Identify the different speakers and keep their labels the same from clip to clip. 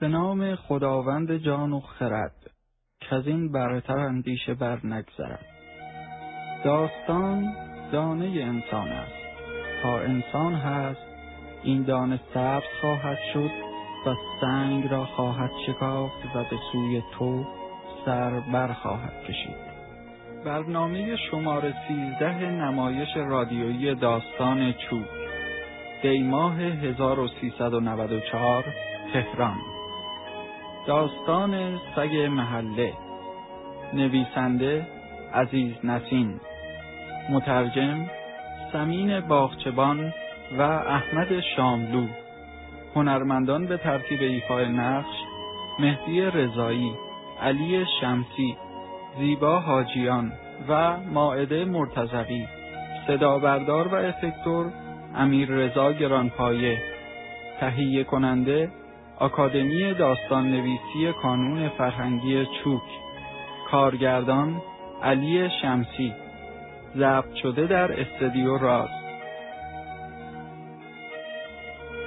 Speaker 1: به نام خداوند جان و خرد که از این برتر اندیشه بر نگذرد. داستان دانه انسان است. تا انسان هست این دانه سبز خواهد شد و سنگ را خواهد شکافت و به سوی تو سر بر خواهد کشید. برنامه شماره سیزده نمایش رادیویی داستان چوب. دیماه 1394 تهران. داستان سگ محله نویسنده عزیز نسین مترجم سمین باغچبان و احمد شاملو هنرمندان به ترتیب ایفای نقش مهدی رضایی علی شمسی زیبا حاجیان و ماعده مرتزقی صدا بردار و افکتور امیر رضا گرانپایه تهیه کننده آکادمی داستان نویسی کانون فرهنگی چوک. کارگردان علی شمسی. ضبط شده در استدیو راز.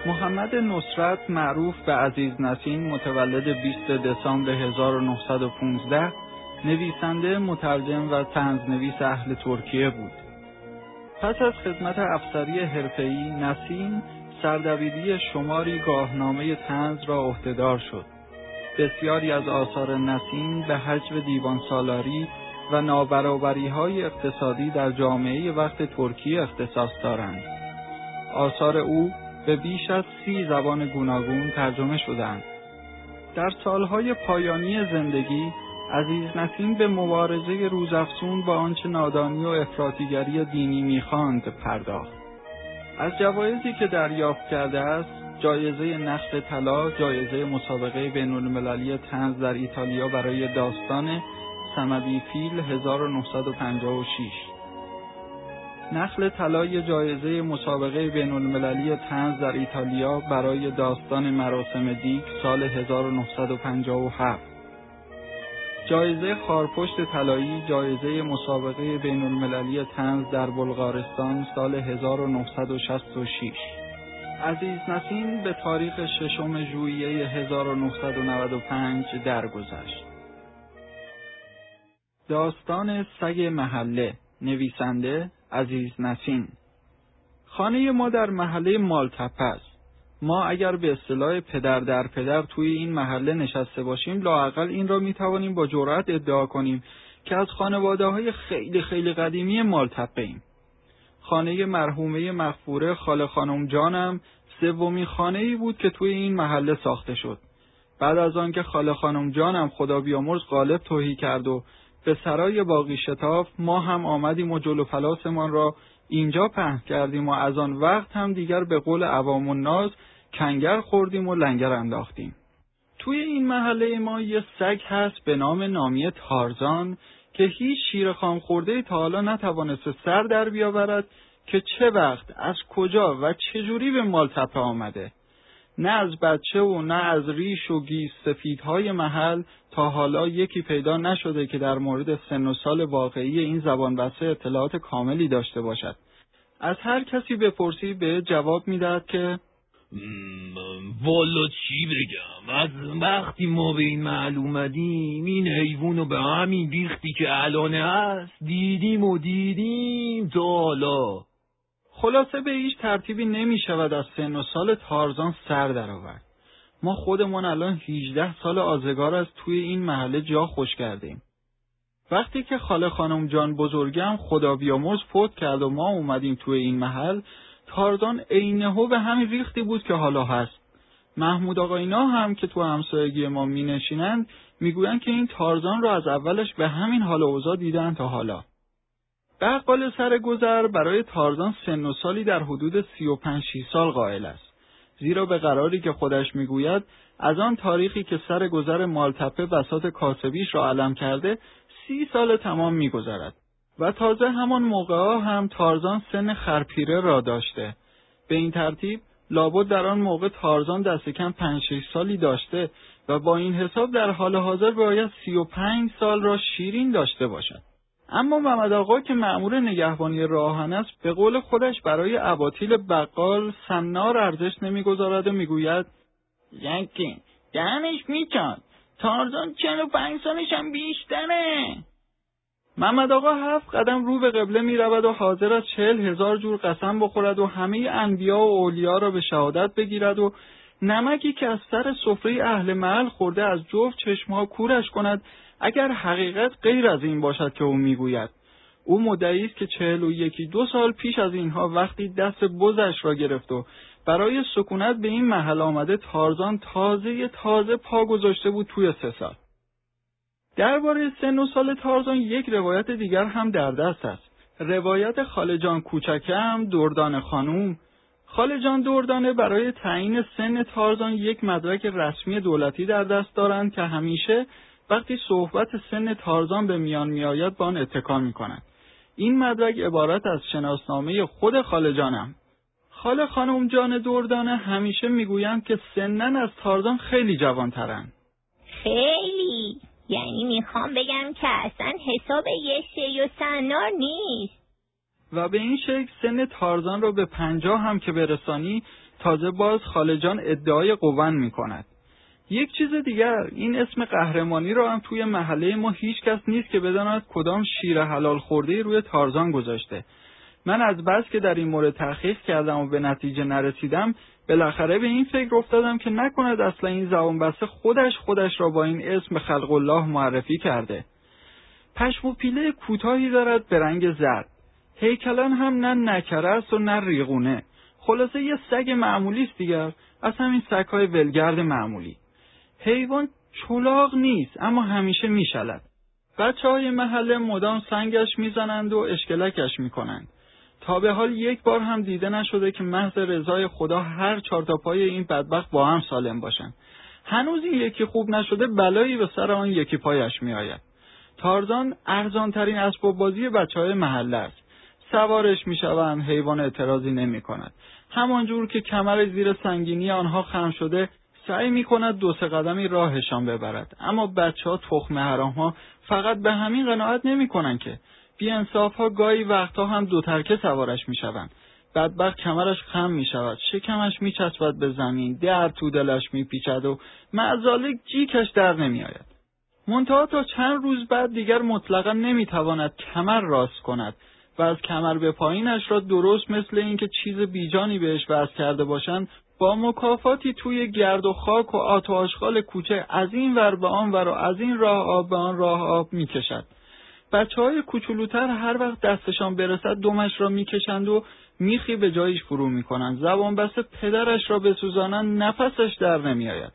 Speaker 1: محمد نصرت معروف به عزیز نسین متولد 20 دسامبر 1915 نویسنده مترجم و تنزنویس اهل ترکیه بود. پس از خدمت افسری حرفه‌ای نسین سردبیری شماری گاهنامه تنز را عهدهدار شد. بسیاری از آثار نسین به حجم دیوان سالاری و نابرابری های اقتصادی در جامعه وقت ترکیه اختصاص دارند. آثار او به بیش از سی زبان گوناگون ترجمه شدند. در سالهای پایانی زندگی عزیز نسیم به مبارزه روزافزون با آنچه نادانی و افراطیگری دینی می‌خواند پرداخت. از جوایزی که دریافت کرده است جایزه نقش طلا جایزه مسابقه بین المللی تنز در ایتالیا برای داستان سمدی فیل 1956 نخل طلای جایزه مسابقه بین المللی تنز در ایتالیا برای داستان مراسم دیک سال 1957 جایزه خارپشت طلایی جایزه مسابقه بین المللی تنز در بلغارستان سال 1966 عزیز نسیم به تاریخ ششم ژوئیه 1995 درگذشت. داستان سگ محله نویسنده عزیز نسین خانه ما در محله مالتپه است. ما اگر به اصطلاح پدر در پدر توی این محله نشسته باشیم لاقل این را می‌توانیم با جرأت ادعا کنیم که از خانواده های خیلی خیلی قدیمی مالتپه ایم. خانه مرحومه مغفوره خاله خانم جانم سومین خانه ای بود که توی این محله ساخته شد. بعد از آنکه خاله خانم جانم خدا بیامرز غالب توهی کرد و به سرای باقی شتاف ما هم آمدیم و جلو فلاسمان را اینجا پهن کردیم و از آن وقت هم دیگر به قول عوام الناس کنگر خوردیم و لنگر انداختیم. توی این محله ما یه سگ هست به نام نامی تارزان که هیچ شیر خام خورده تا حالا نتوانسته سر در بیاورد که چه وقت از کجا و چه جوری به مالتپه آمده نه از بچه و نه از ریش و گیس سفیدهای محل تا حالا یکی پیدا نشده که در مورد سن و سال واقعی این زبان بسته اطلاعات کاملی داشته باشد از هر کسی بپرسی به جواب می‌دهد که
Speaker 2: والا چی بگم؟ از وقتی ما به این محل اومدیم این حیوان رو به همین بیختی که الان هست دیدیم و دیدیم تا حالا.
Speaker 1: خلاصه به هیچ ترتیبی نمی شود از سن و سال تارزان سر درآورد. ما خودمون الان 18 سال آزگار از توی این محله جا خوش کردیم وقتی که خاله خانم جان بزرگم خدا بیامرز فوت کرد و ما اومدیم توی این محل تارزان عینهو به همین ریختی بود که حالا هست. محمود آقاینا هم که تو همسایگی ما می نشینند می‌گویند که این تارزان رو از اولش به همین حال اوضاع دیدن تا حالا. بقال سر گذر برای تارزان سن و سالی در حدود سی و پنج سال قائل است. زیرا به قراری که خودش می‌گوید از آن تاریخی که سر گذر مالتپه بسات کاسبیش را علم کرده سی سال تمام میگذرد. و تازه همان موقع هم تارزان سن خرپیره را داشته. به این ترتیب لابد در آن موقع تارزان دست کم پنج سالی داشته و با این حساب در حال حاضر باید سی و پنج سال را شیرین داشته باشد. اما محمد آقا که مأمور نگهبانی راهن است به قول خودش برای اباطیل بقال سنار ارزش نمی‌گذارد و می‌گوید
Speaker 3: یکی
Speaker 1: دهنش میچاد تارزان چل و پنج سالش هم بیشتره. محمد آقا هفت قدم رو به قبله می رود و حاضر از چهل هزار جور قسم بخورد و همه انبیا و اولیا را به شهادت بگیرد و نمکی که از سر سفره اهل محل خورده از جفت چشمها کورش کند اگر حقیقت غیر از این باشد که او می‌گوید او مدعی است که چهل و یکی دو سال پیش از اینها وقتی دست بزش را گرفت و برای سکونت به این محل آمده تارزان تازه تازه پا گذاشته بود توی سه سال. درباره سن و سال تارزان یک روایت دیگر هم در دست است. روایت خالجان کوچکم دردان خانوم. خالجان دردانه برای تعیین سن تارزان یک مدرک رسمی دولتی در دست دارند که همیشه وقتی صحبت سن تارزان به میان میآید با آن اتکا می‌کنند. این مدرک عبارت از شناسنامه خود خالجانم. خاله خانم جان دردانه همیشه می‌گویند که سنن از تارزان خیلی جوانترن
Speaker 3: خیلی! یعنی می‌خوام بگم که اصلا حساب یه سری و سنار نیست
Speaker 1: و به این شکل سن تارزان رو به پنجاه هم که برسانی تازه باز خالجان ادعای قوان می کند. یک چیز دیگر این اسم قهرمانی را هم توی محله ما هیچ کس نیست که بداند کدام شیر حلال خورده روی تارزان گذاشته من از بس که در این مورد تحقیق کردم و به نتیجه نرسیدم بالاخره به این فکر افتادم که نکند اصلا این زبان بسته خودش خودش را با این اسم خلق الله معرفی کرده. پشم و پیله کوتاهی دارد به رنگ زرد. هیکلان هم نه نکره و نه ریغونه. خلاصه یه سگ معمولی است دیگر از همین سگهای ولگرد معمولی. حیوان چلاق نیست اما همیشه میشلد. بچه های محله مدام سنگش می‌زنند و اشکلکش می‌کنند. تا به حال یک بار هم دیده نشده که محض رضای خدا هر چهار تا پای این بدبخت با هم سالم باشند هنوز این یکی خوب نشده بلایی به سر آن یکی پایش میآید. تارزان ارزانترین اسباب بازی بچه های محله است. سوارش می‌شوند حیوان اعتراضی نمی کند همانجور که کمر زیر سنگینی آنها خم شده سعی می کند دو سه قدمی راهشان ببرد. اما بچه ها تخم حرام ها فقط به همین قناعت نمی کنند که انصاف ها گاهی وقتها هم دو ترکه سوارش می شوند. بدبخت کمرش خم می شود شکمش می چسبد به زمین در تو دلش می پیچد و معزالک جیکش در نمی آید. تا چند روز بعد دیگر مطلقا نمی تواند کمر راست کند و از کمر به پایینش را درست مثل اینکه چیز بیجانی بهش وضع کرده باشند با مکافاتی توی گرد و خاک و آت و آشغال کوچه از این ور به آن ور و از این راه آب به آن راه آب می‌کشد بچه های کوچولوتر هر وقت دستشان برسد دمش را می‌کشند و میخی به جایش فرو می‌کنند. زبان بسته پدرش را بسوزانند نفسش در نمیآید.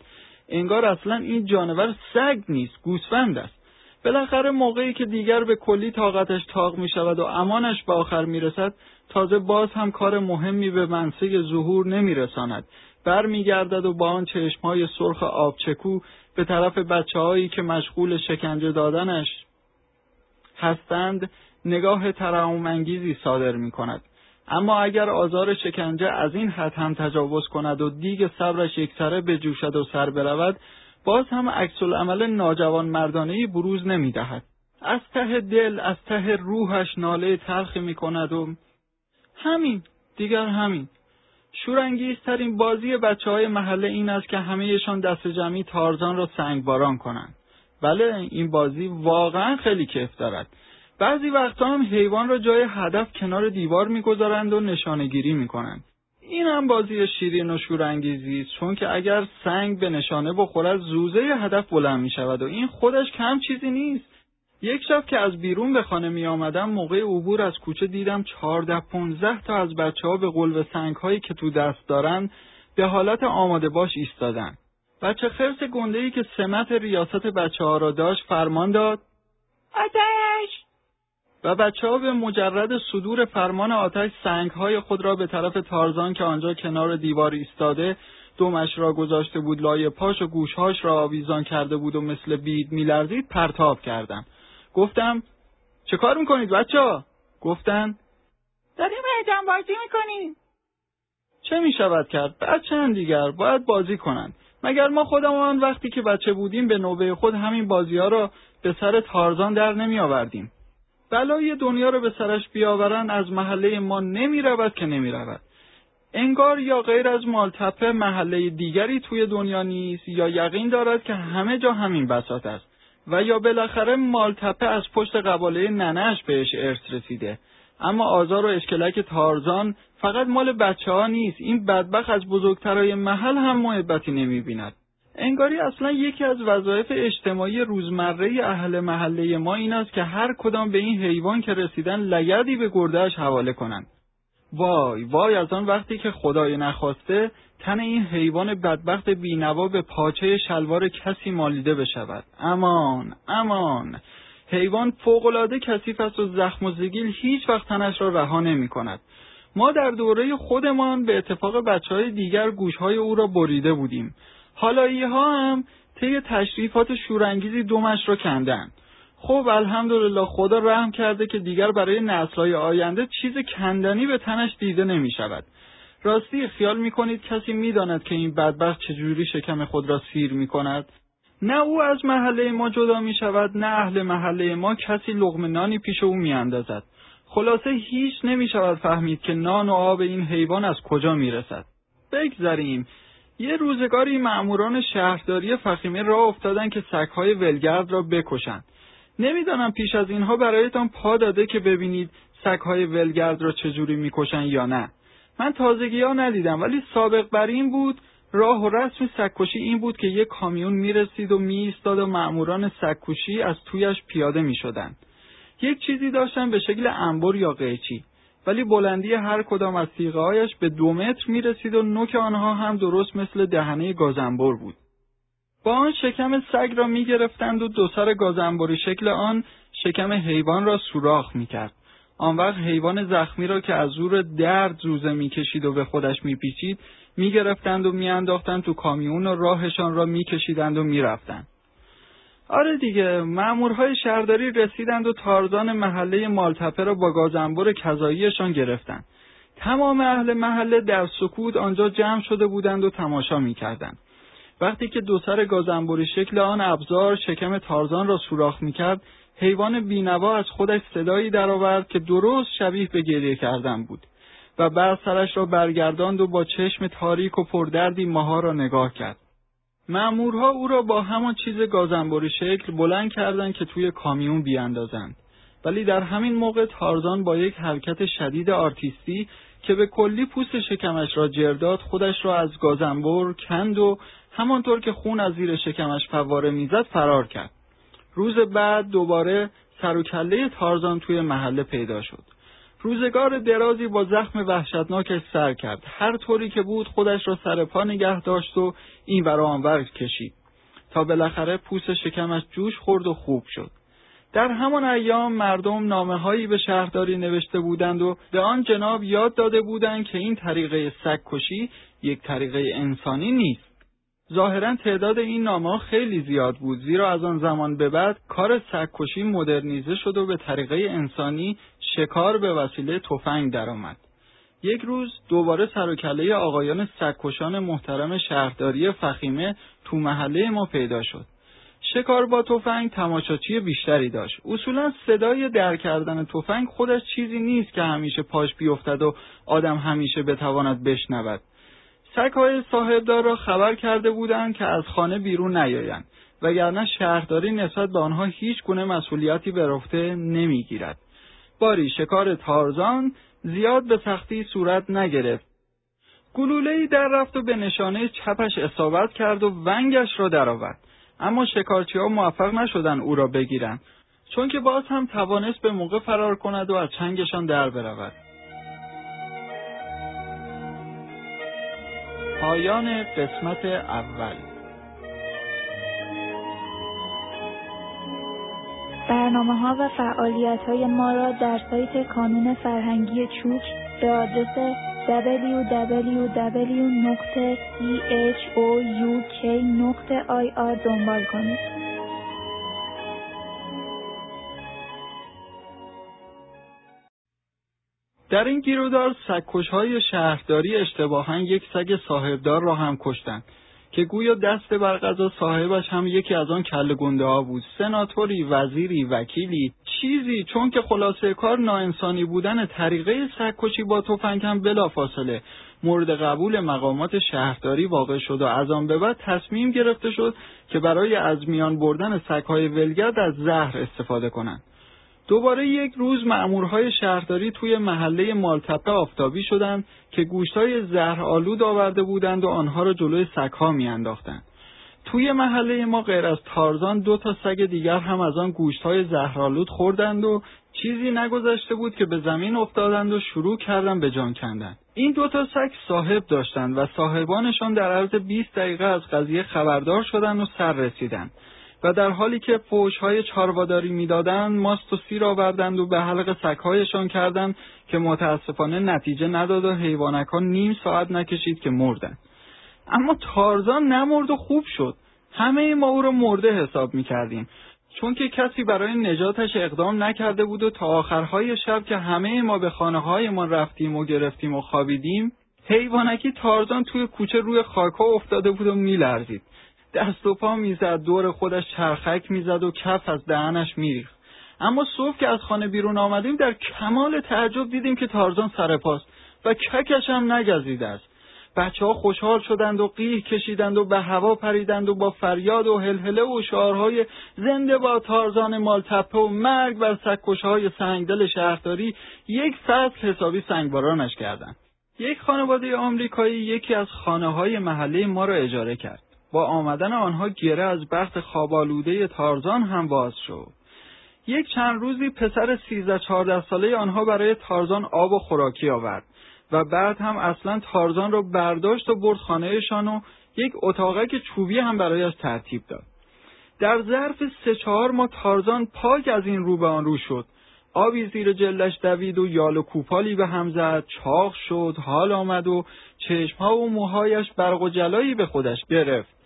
Speaker 1: انگار اصلا این جانور سگ نیست گوسفند است. بالاخره موقعی که دیگر به کلی طاقتش تاق می شود و امانش به آخر می رسد تازه باز هم کار مهمی به منصه ظهور نمی رساند برمیگردد و با آن چشمهای سرخ آبچکو به طرف بچه هایی که مشغول شکنجه دادنش هستند نگاه ترحم انگیزی صادر می کند. اما اگر آزار شکنجه از این حد هم تجاوز کند و دیگ صبرش یکسره بجوشد و سر برود باز هم عکس عمل ناجوان مردانه بروز نمی دهد. از ته دل از ته روحش ناله تلخی می کند و همین دیگر همین شورانگیزترین بازی بچه های محله این است که همهشان دست جمعی تارزان را سنگباران کنند بله این بازی واقعا خیلی کیف دارد. بعضی وقتا هم حیوان را جای هدف کنار دیوار می‌گذارند و نشانهگیری می‌کنند. این هم بازی شیرین و شورانگیزی است چون که اگر سنگ به نشانه بخورد زوزه هدف بلند می شود و این خودش کم چیزی نیست. یک شب که از بیرون به خانه می آمدم موقع عبور از کوچه دیدم چهارده پونزده تا از بچه ها به قلب سنگ هایی که تو دست دارند به حالت آماده باش ایستادن. بچه خرس گنده ای که سمت ریاست بچه ها را داشت فرمان داد. آتش! و بچه ها به مجرد صدور فرمان آتش سنگ های خود را به طرف تارزان که آنجا کنار دیوار ایستاده دومش را گذاشته بود لای پاش و گوشهاش را آویزان کرده بود و مثل بید میلرزید پرتاب کردم. گفتم چه کار می‌کنید بچه ها؟ گفتن داریم هیجان بازی می‌کنیم. چه می‌شود کرد؟ بچه دیگر باید بازی کنند. مگر ما خودمان وقتی که بچه بودیم به نوبه خود همین بازی ها را به سر تارزان در نمی آوردیم بلای دنیا رو به سرش بیاورن از محله ما نمی رود که نمی رود. انگار یا غیر از مالتپه محله دیگری توی دنیا نیست یا یقین دارد که همه جا همین بساط است. و یا بالاخره مالتپه از پشت قباله ننش بهش ارث رسیده. اما آزار و اشکلک تارزان فقط مال بچه ها نیست این بدبخ از بزرگترای محل هم محبتی نمی بیند. انگاری اصلا یکی از وظایف اجتماعی روزمره اهل محله ما این است که هر کدام به این حیوان که رسیدن لگدی به گردهش حواله کنند. وای وای از آن وقتی که خدای نخواسته تن این حیوان بدبخت بینوا به پاچه شلوار کسی مالیده بشود امان امان حیوان فوقالعاده کثیف است و زخم و زگیل هیچ وقت تنش را رها نمی کند ما در دوره خودمان به اتفاق بچه های دیگر گوشهای او را بریده بودیم حالایی ها هم طی تشریفات شورانگیزی دومش را کندند خب الحمدلله خدا رحم کرده که دیگر برای نسلهای آینده چیز کندنی به تنش دیده نمی شود. راستی خیال می کنید کسی می داند که این بدبخت چجوری شکم خود را سیر می کند؟ نه او از محله ما جدا می شود نه اهل محله ما کسی لغم نانی پیش او می اندازد. خلاصه هیچ نمی شود فهمید که نان و آب این حیوان از کجا می رسد. بگذریم یه روزگاری مأموران شهرداری فخیمه راه افتادن که سگهای ولگرد را بکشند. نمی‌دانم پیش از اینها برایتان پا داده که ببینید سگهای ولگرد را چجوری می‌کشن یا نه من تازگی ها ندیدم ولی سابق بر این بود راه و رسم سگکشی این بود که یک کامیون می‌رسید و میایستاد و مأموران سگکشی از تویش پیاده می‌شدند یک چیزی داشتن به شکل انبر یا قیچی ولی بلندی هر کدام از هایش به دو متر می رسید و نوک آنها هم درست مثل دهنه گازنبر بود. با آن شکم سگ را می گرفتند و دو سر گازنبری شکل آن شکم حیوان را سوراخ می کرد. آن وقت حیوان زخمی را که از زور درد زوزه می کشید و به خودش می گرفتند و می انداختند تو کامیون و راهشان را می کشیدند و می رفتند. آره دیگه مأمورهای شهرداری رسیدند و تارزان محله مالتپه را با گازنبر کذاییشان گرفتند. تمام اهل محله در سکوت آنجا جمع شده بودند و تماشا می‌کردند. وقتی که دو سر گازنبوری شکل آن ابزار شکم تارزان را سوراخ می‌کرد حیوان بینوا از خودش صدایی درآورد که درست شبیه به گریه کردن بود و بعد سرش را برگرداند و با چشم تاریک و پردردی ماها را نگاه کرد مأمورها او را با همان چیز گازنبوری شکل بلند کردند که توی کامیون بیاندازند ولی در همین موقع تارزان با یک حرکت شدید آرتیستی که به کلی پوست شکمش را جرداد خودش را از گازنبور کند و همانطور که خون از زیر شکمش فواره می‌زد فرار کرد. روز بعد دوباره سر و کله تارزان توی محله پیدا شد. روزگار درازی با زخم وحشتناکش سر کرد. هر طوری که بود خودش را سر پا نگه داشت و این ور آنور کشید. تا بالاخره پوست شکمش جوش خورد و خوب شد. در همان ایام مردم نامه هایی به شهرداری نوشته بودند و به آن جناب یاد داده بودند که این طریقه سگ کشی یک طریقه انسانی نیست. ظاهرا تعداد این نامه خیلی زیاد بود زیرا از آن زمان به بعد کار سگکشی مدرنیزه شد و به طریقه انسانی شکار به وسیله تفنگ درآمد. یک روز دوباره سر و کله آقایان سگکشان محترم شهرداری فخیمه تو محله ما پیدا شد. شکار با تفنگ تماشاچی بیشتری داشت. اصولا صدای در کردن تفنگ خودش چیزی نیست که همیشه پاش بیفتد و آدم همیشه بتواند بشنود. سگهای صاحبدار را خبر کرده بودند که از خانه بیرون نیایند وگرنه شهرداری نسبت به آنها هیچ گونه مسئولیتی به عهده نمی‌گیرد باری شکار تارزان زیاد به سختی صورت نگرفت. گلولهای در رفت و به نشانه چپش اصابت کرد و ونگش را درآورد. اما شکارچی ها موفق نشدند او را بگیرند چون که باز هم توانست به موقع فرار کند و از چنگشان در برود. پایان قسمت اول
Speaker 4: برنامه ها و فعالیت های ما را در سایت کانون فرهنگی چوک به آدرس www.ehouk.ir دنبال کنید.
Speaker 1: در این گیرودار های شهرداری اشتباها یک سگ صاحبدار را هم کشتند که گویا دست بر غذا صاحبش هم یکی از آن کله گنده ها بود سناتوری وزیری وکیلی چیزی چون که خلاصه کار ناانسانی بودن طریقه سگکشی با تفنگ هم بلافاصله مورد قبول مقامات شهرداری واقع شد و از آن به بعد تصمیم گرفته شد که برای از میان بردن سگهای ولگرد از زهر استفاده کنند. دوباره یک روز مأمورهای شهرداری توی محله مالتپه آفتابی شدند که گوشتهای زهر آلود آورده بودند و آنها را جلوی سگها میانداختند. توی محله ما غیر از تارزان دو تا سگ دیگر هم از آن گوشتهای زهرآلود خوردند و چیزی نگذشته بود که به زمین افتادند و شروع کردن به جان کندن. این دو تا سگ صاحب داشتند و صاحبانشان در عرض 20 دقیقه از قضیه خبردار شدند و سر رسیدند. و در حالی که های چارواداری می‌دادند ماست و سیر آوردند و به حلق سگهایشان کردند که متاسفانه نتیجه نداد و حیوانک ها نیم ساعت نکشید که مردند. اما تارزان نمرد و خوب شد. همه ما او را مرده حساب می کردیم چون که کسی برای نجاتش اقدام نکرده بود و تا آخرهای شب که همه ما به خانه هایمان رفتیم و گرفتیم و خوابیدیم حیوانکی تارزان توی کوچه روی خاکا افتاده بود و میلرزید. دست و پا می‌زد دور خودش چرخک می‌زد و کف از دهنش میریخت. اما صبح که از خانه بیرون آمدیم در کمال تعجب دیدیم که تارزان سر پاست و ککش هم نگزیده است. بچه ها خوشحال شدند و قیه کشیدند و به هوا پریدند و با فریاد و هلهله و شعارهای زنده با تارزان مالتپه و مرگ بر های سنگدل شهرداری یک فصل حسابی سنگبارانش کردند. یک خانواده آمریکایی یکی از خانه های محله ما را اجاره کرد. با آمدن آنها گره از بخت خوابالوده تارزان هم باز شد یک چند روزی پسر سیزده چهارده ساله آنها برای تارزان آب و خوراکی آورد و بعد هم اصلا تارزان را برداشت و برد خانهشان و یک اتاقک چوبی هم برایش ترتیب داد. در ظرف سه چهار ماه تارزان پاک از این رو به آن رو شد. آبی زیر جلش دوید و یال و کوپالی به هم زد، چاق شد، حال آمد و چشمها و موهایش برق و جلایی به خودش گرفت.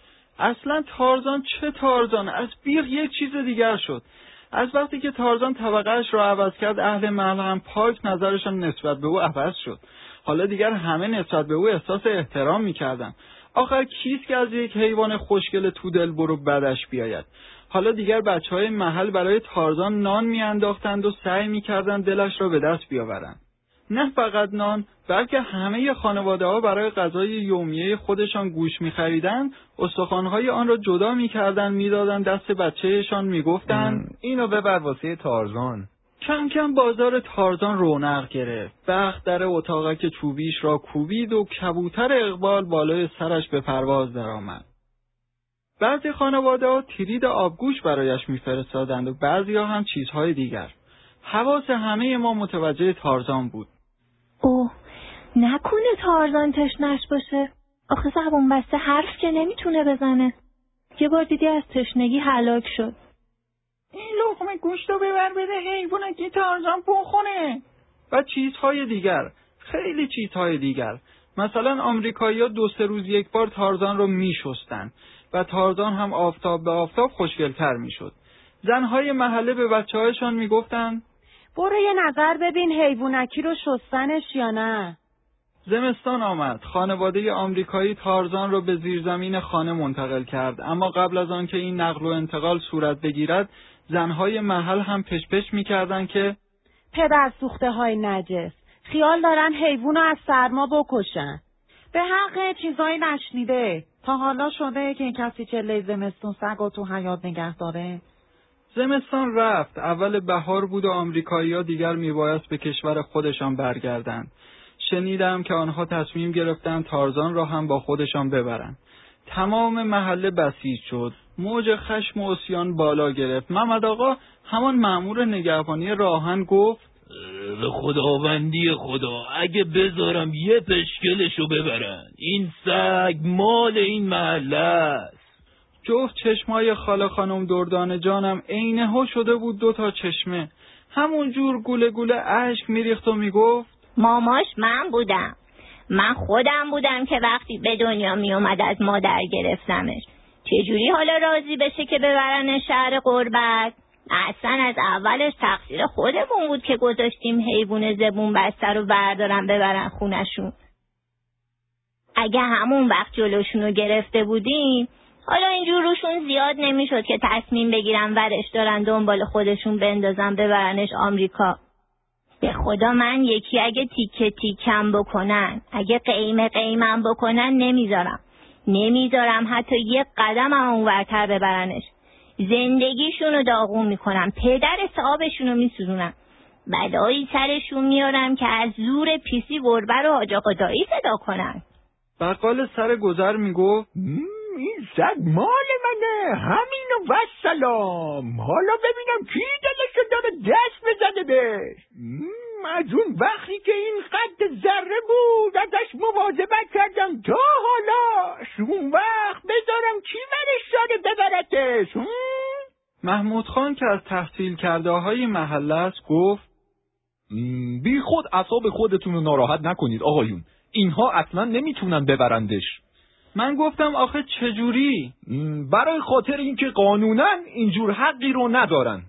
Speaker 1: اصلا تارزان چه تارزان از بیخ یک چیز دیگر شد. از وقتی که تارزان طبقهش را عوض کرد اهل محل هم پاک نظرشان نسبت به او عوض شد. حالا دیگر همه نسبت به او احساس احترام می‌کردن آخر کیست که از یک حیوان خوشگل تو دل برو بدش بیاید حالا دیگر بچه های محل برای تارزان نان میانداختند و سعی می‌کردند دلش را به دست بیاورند نه فقط نان بلکه همه خانواده ها برای غذای یومیه خودشان گوش میخریدند استخوانهای آن را جدا می‌کردند می‌دادند دست بچهشان می‌گفتند
Speaker 2: اینو ببر واسه تارزان
Speaker 1: کم کم بازار تارزان رونق گرفت. بخت در اتاقک چوبیش را کوبید و کبوتر اقبال بالای سرش به پرواز درآمد. بعضی خانواده ها تیرید آبگوش برایش میفرستادند و بعضی ها هم چیزهای دیگر. حواس همه ما متوجه تارزان بود.
Speaker 4: اوه نکنه تارزان تشنش باشه. آخه زبون بسته حرف که نمی‌تونه بزنه. یه بار دیدی از تشنگی هلاک شد.
Speaker 1: این لقمه گوشت رو ببر بده حیوانکی تارزان بخونه و چیزهای دیگر خیلی چیزهای دیگر مثلا آمریکایی‌ها دو سه روز یک بار تارزان رو میشستن و تارزان هم آفتاب به آفتاب خوشگلتر می‌شد زنهای محله به بچه هایشان می‌گفتن
Speaker 5: برو یه نظر ببین حیوانکی رو شستنش یا نه.
Speaker 1: زمستان آمد. خانواده آمریکایی تارزان را به زیرزمین خانه منتقل کرد. اما قبل از آنکه این نقل و انتقال صورت بگیرد زنهای محل هم پشپش می‌کردند که
Speaker 5: پدر سوخته های نجس خیال دارن حیوان از سرما بکشن. به حق چیزایی نشنیده. تا حالا شده که کسی چله زمستون سگ تو حیات نگه داره؟
Speaker 1: زمستان رفت. اول بهار بود و آمریکایی‌ها دیگر میبایست به کشور خودشان برگردند. شنیدم که آنها تصمیم گرفتند تارزان را هم با خودشان ببرند. تمام محله بسیج شد. موج خشم و اسیان بالا گرفت. محمد آقا همان مأمور نگهبانی راهن گفت
Speaker 2: به خداوندی خدا اگه بذارم یه پشکلشو ببرن. این سگ مال این محله است.
Speaker 1: جفت چشمای خاله خانم دردان جانم عینه ها شده بود دو تا چشمه. همون جور گوله گوله اشک میریخت و می‌گفت
Speaker 3: ماماش من بودم. من خودم بودم که وقتی به دنیا میومد از مادر گرفتمش. چجوری حالا راضی بشه که ببرن شهر قربت اصلا از اولش تقصیر خودمون بود که گذاشتیم حیوان زبون بسته رو بردارن ببرن خونشون اگه همون وقت جلوشون گرفته بودیم حالا اینجور روشون زیاد نمی‌شد که تصمیم بگیرن ورش دارن دنبال خودشون بندازن ببرنش آمریکا. به خدا من یکی اگه تیکه تیکم بکنن اگه قیمه قیمم بکنن نمی‌ذارم. نمی‌ذارم حتی یک قدم هم اونورتر ببرنش. زندگیشونو داغون می‌کنم پدر صاحبشونو میسوزونم بلایی سرشون میارم که از زور پیسی گربه رو دایی صدا کنن.
Speaker 1: بقال سر گذر می‌گفت
Speaker 2: این سگ مال منه. همینو و سلام. حالا ببینم کی دلشو داره دست بزنه بهش. از اون وقتی که این قد ذره بود ازش مواظبت کردم تا حالا. اون وقت بذارم کی برش داره ببرتش.
Speaker 1: محمود خان که از تحصیل کرده های محله است گفت
Speaker 6: بی خود اصاب خودتون رو ناراحت نکنید آقایون. اینها اصلا نمی‌تونن ببرندش.
Speaker 1: من گفتم آخه چجوری؟
Speaker 6: برای خاطر اینکه قانونا اینجور حقی رو ندارن.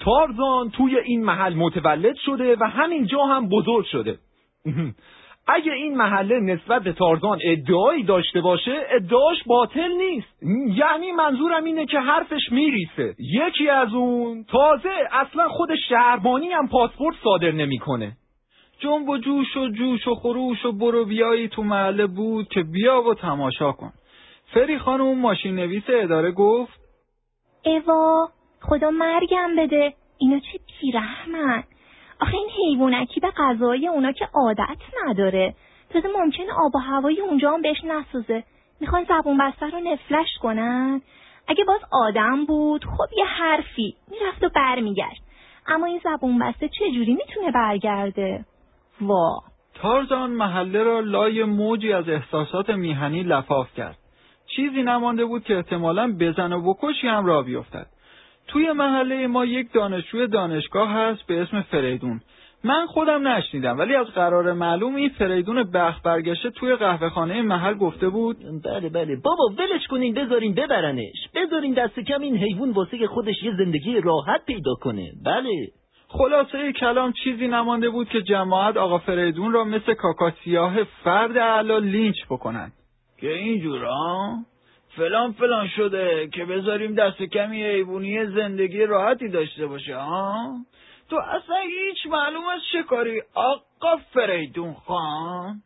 Speaker 6: تارزان توی این محل متولد شده و همینجا هم بزرگ شده. اگه این محله نسبت به تارزان ادعایی داشته باشه ادعاش باطل نیست. یعنی منظورم اینه که حرفش میریسه. یکی از اون تازه اصلا خود شهربانی هم پاسپورت صادر نمی‌کنه.
Speaker 1: جنب و جوش و جوش و خروش و برو بیایی تو محله بود که بیا و تماشا کن. فری خانم ماشین نویس اداره گفت
Speaker 4: ایوا خدا مرگم بده. اینا چه بیرحمن آخه این حیوانکی به غذای اونا که عادت نداره. تازه ممکنه آب و هوای اونجا هم بهش نسوزه. می‌خوان زبون بسته رو نفلش کنن. اگه باز آدم بود خب یه حرفی می‌رفت و برمیگشت. اما این زبون بسته چجوری می‌تونه برگرده؟ وا
Speaker 1: تارزان محله را لای موجی از احساسات میهنی لفاف کرد. چیزی نمانده بود که احتمالا بزن و بکشی هم را بیفتد. توی محله ما یک دانشجوی دانشگاه هست به اسم فریدون. من خودم نشنیدم ولی از قرار معلوم این فریدون بخت برگشته توی قهوه خانه محل گفته بود
Speaker 2: بله بله. بابا ولش کنین بذارین ببرنش. بذارین دست کم این حیوان واسه خودش یه زندگی راحت پیدا کنه. بله.
Speaker 1: خلاصه کلام چیزی نمانده بود که جماعت آقا فریدون را مثل کاکا سیاه فرد علا لینچ بکنند
Speaker 2: که اینجورا فلان فلان شده که بذاریم دست کمی حیوانی زندگی راحتی داشته باشه ها تو اصلا هیچ معلوم از چه کاری آقا فریدون خان؟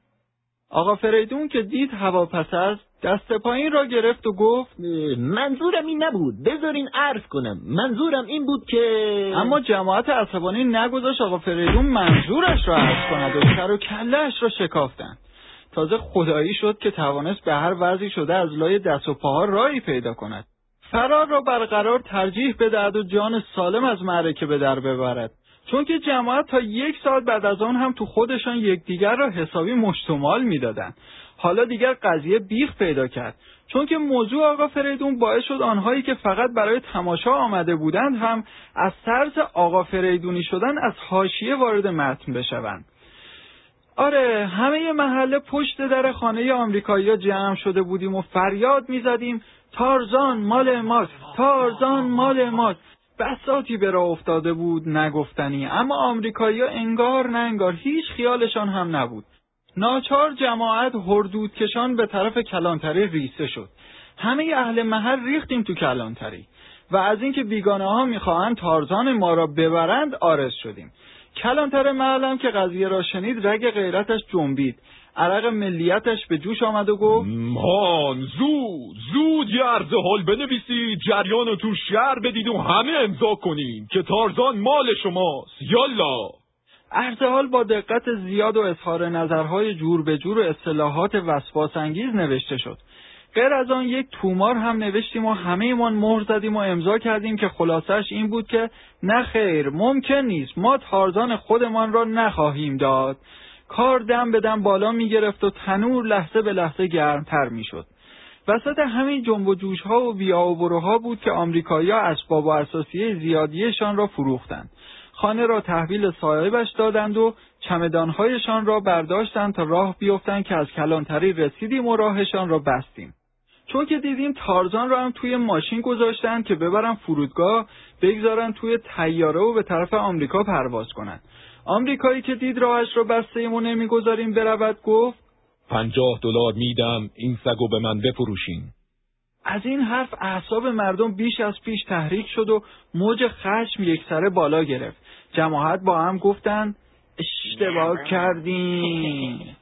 Speaker 1: آقا فریدون که دید هوا پس است دست پایین را گرفت و گفت
Speaker 2: منظورم این نبود. بذارین عرض کنم. منظورم این بود که
Speaker 1: اما جماعت عصبانی نگذاشت آقا فریدون منظورش را عرض کند و سر و کلهش را شکافتند. تازه خدایی شد که توانست به هر وضعی شده از لای دست و پاها رایی پیدا کند. فرار را برقرار ترجیح بدهد و جان سالم از معرکه به در ببرد. چون که جماعت تا یک سال بعد از آن هم تو خودشان یکدیگر را حسابی مشتمال می‌دادند. حالا دیگر قضیه بیخ پیدا کرد. چون که موضوع آقا فریدون باعث شد آنهایی که فقط برای تماشا آمده بودند هم از طرز آقا فریدونی شدن از حاشیه وارد متن بشوند. آره همه محله پشت در خانه آمریکایی جمع شده بودیم و فریاد می‌زدیم تارزان مال ماست تارزان مال ماست. بساتی به راه افتاده بود نگفتنی اما آمریکایی انگار نه هیچ خیالشان هم نبود. ناچار جماعت هردود کشان به طرف کلانتری ریسه شد. همه اهل محل ریختیم تو کلانتری و از اینکه بیگانه ها می‌خواهند تارزان ما را ببرند آرز شدیم. کلانتر معلم که قضیه را شنید رگ غیرتش جنبید. عرق ملیتش به جوش آمد و گفت
Speaker 6: مان زود زود یه عرض حال بنویسید جریان تو شهر بدید و همه امضا کنید که تارزان مال شماست. یالا.
Speaker 1: عرض حال با دقت زیاد و اظهار نظرهای جور به جور و اصطلاحات وسواس انگیز نوشته شد غیر از آن یک تومار هم نوشتیم و همه ایمان مهر زدیم و امضا کردیم که خلاصش این بود که نه خیر ممکن نیست ما تارزان خودمان را نخواهیم داد کار دم به دم بالا می گرفت و تنور لحظه به لحظه گرمتر می شد. وسط همین جنب و جوش ها و بیا و بروها بود که آمریکایی‌ها اسباب و اساسیه زیادیشان را فروختند. خانه را تحویل صاحبش دادند و چمدانهایشان را برداشتند تا راه بیفتند که از کلانتری رسیدیم و راهشان را بستیم. چون که دیدیم تارزان را هم توی ماشین گذاشتن که ببرن فرودگاه بگذارن توی تیاره و به طرف آمریکا پرواز کنند. آمریکایی که دید راهش رو بسته ایمو نمی‌گذاریم برود گفت
Speaker 6: پنجاه دلار میدم این سگو به من بفروشین
Speaker 1: از این حرف اعصاب مردم بیش از پیش تحریک شد و موج خشم یکسره بالا گرفت جماعت با هم گفتن اشتباه کردیم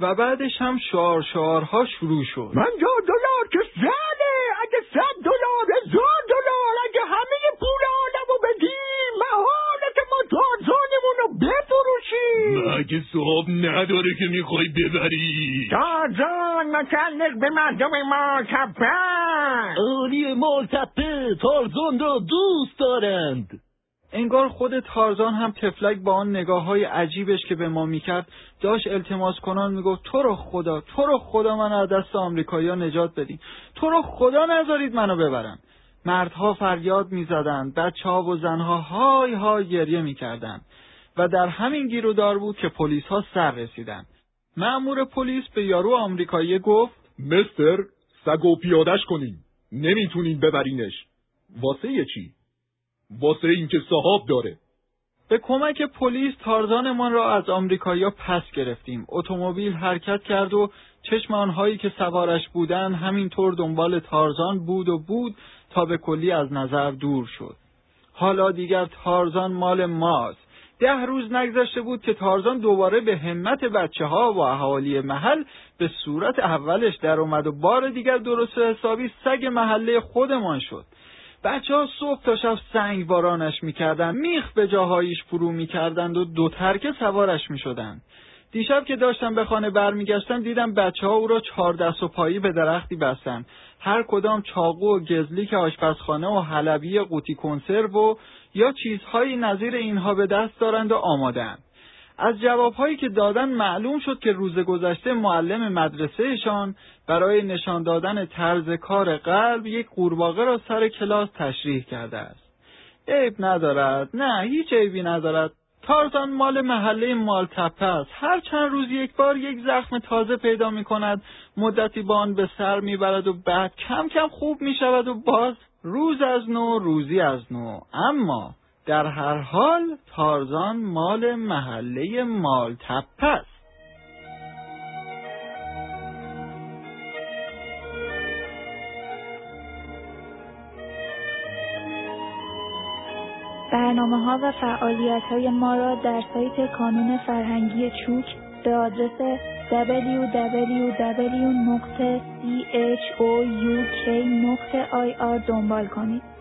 Speaker 1: و بعدش هم شعار شعارها شروع شد.
Speaker 2: من دلار که زله اگه صد دلار هزار دلار اگه همه پول عالمو بدی محاله که ما تارزانمون رو بفروشیم
Speaker 7: مگه صاحب نداره که می‌خوای ببری.
Speaker 2: تارزان متعلق به مردم ما تپه
Speaker 7: آری مال تپه تارزان را دوست دارند.
Speaker 1: انگار خود تارزان هم تفلک با آن نگاه های عجیبش که به ما می‌کرد داشت التماس کنان می‌گفت تو رو خدا تو رو خدا من از دست آمریکایی‌ها نجات بدین تو رو خدا نذارید منو ببرن. مردها فریاد می‌زدند بچه ها و زنها های های گریه می‌کردند و در همین گیر و دار بود که پلیس ها سر رسیدن مأمور پلیس به یارو آمریکایی گفت
Speaker 6: مستر سگو پیادش کنین نمی‌تونین ببرینش. واسه چی؟ واسه اینکه صاحب داره
Speaker 1: به کمک پلیس تارزانمان را از آمریکایی‌ها پس گرفتیم. اتومبیل حرکت کرد و چشم آنهایی که سوارش بودند همینطور دنبال تارزان بود و بود تا به کلی از نظر دور شد. حالا دیگر تارزان مال ماست. ده روز نگذشته بود که تارزان دوباره به همت بچه ها و اهالی محل به صورت اولش در اومد و بار دیگر درست حسابی سگ محله خودمان شد. بچه ها صبح تا شب سنگ بارانش می‌کردند میخ به جاهایش فرو می‌کردند و دو ترکه سوارش می‌شدند دیشب که داشتم به خانه برمیگشتم دیدم بچه ها او را چهار دست و پایی به درختی بستند هر کدام چاقو و گزلی که آشپزخانه و حلبی قوطی کنسرو و یا چیزهایی نظیر اینها به دست دارند و آمادند از جوابهایی که دادن معلوم شد که روز گذشته معلم مدرسهشان برای نشان دادن طرز کار قلب یک قورباغه را سر کلاس تشریح کرده است. عیب ندارد، نه هیچ عیبی ندارد. تارزان مال محله مالتپه است. هر چند روز یک بار یک زخم تازه پیدا می کند، مدتی با آن به سر می برد و بعد کم کم خوب می شود و باز روز از نو روزی از نو. اما در هر حال تارزان مال محله مالتپه است.
Speaker 4: برنامه ها و فعالیت های ما را در سایت کانون فرهنگی چوک به آدرس www.chouk.ir دنبال کنید.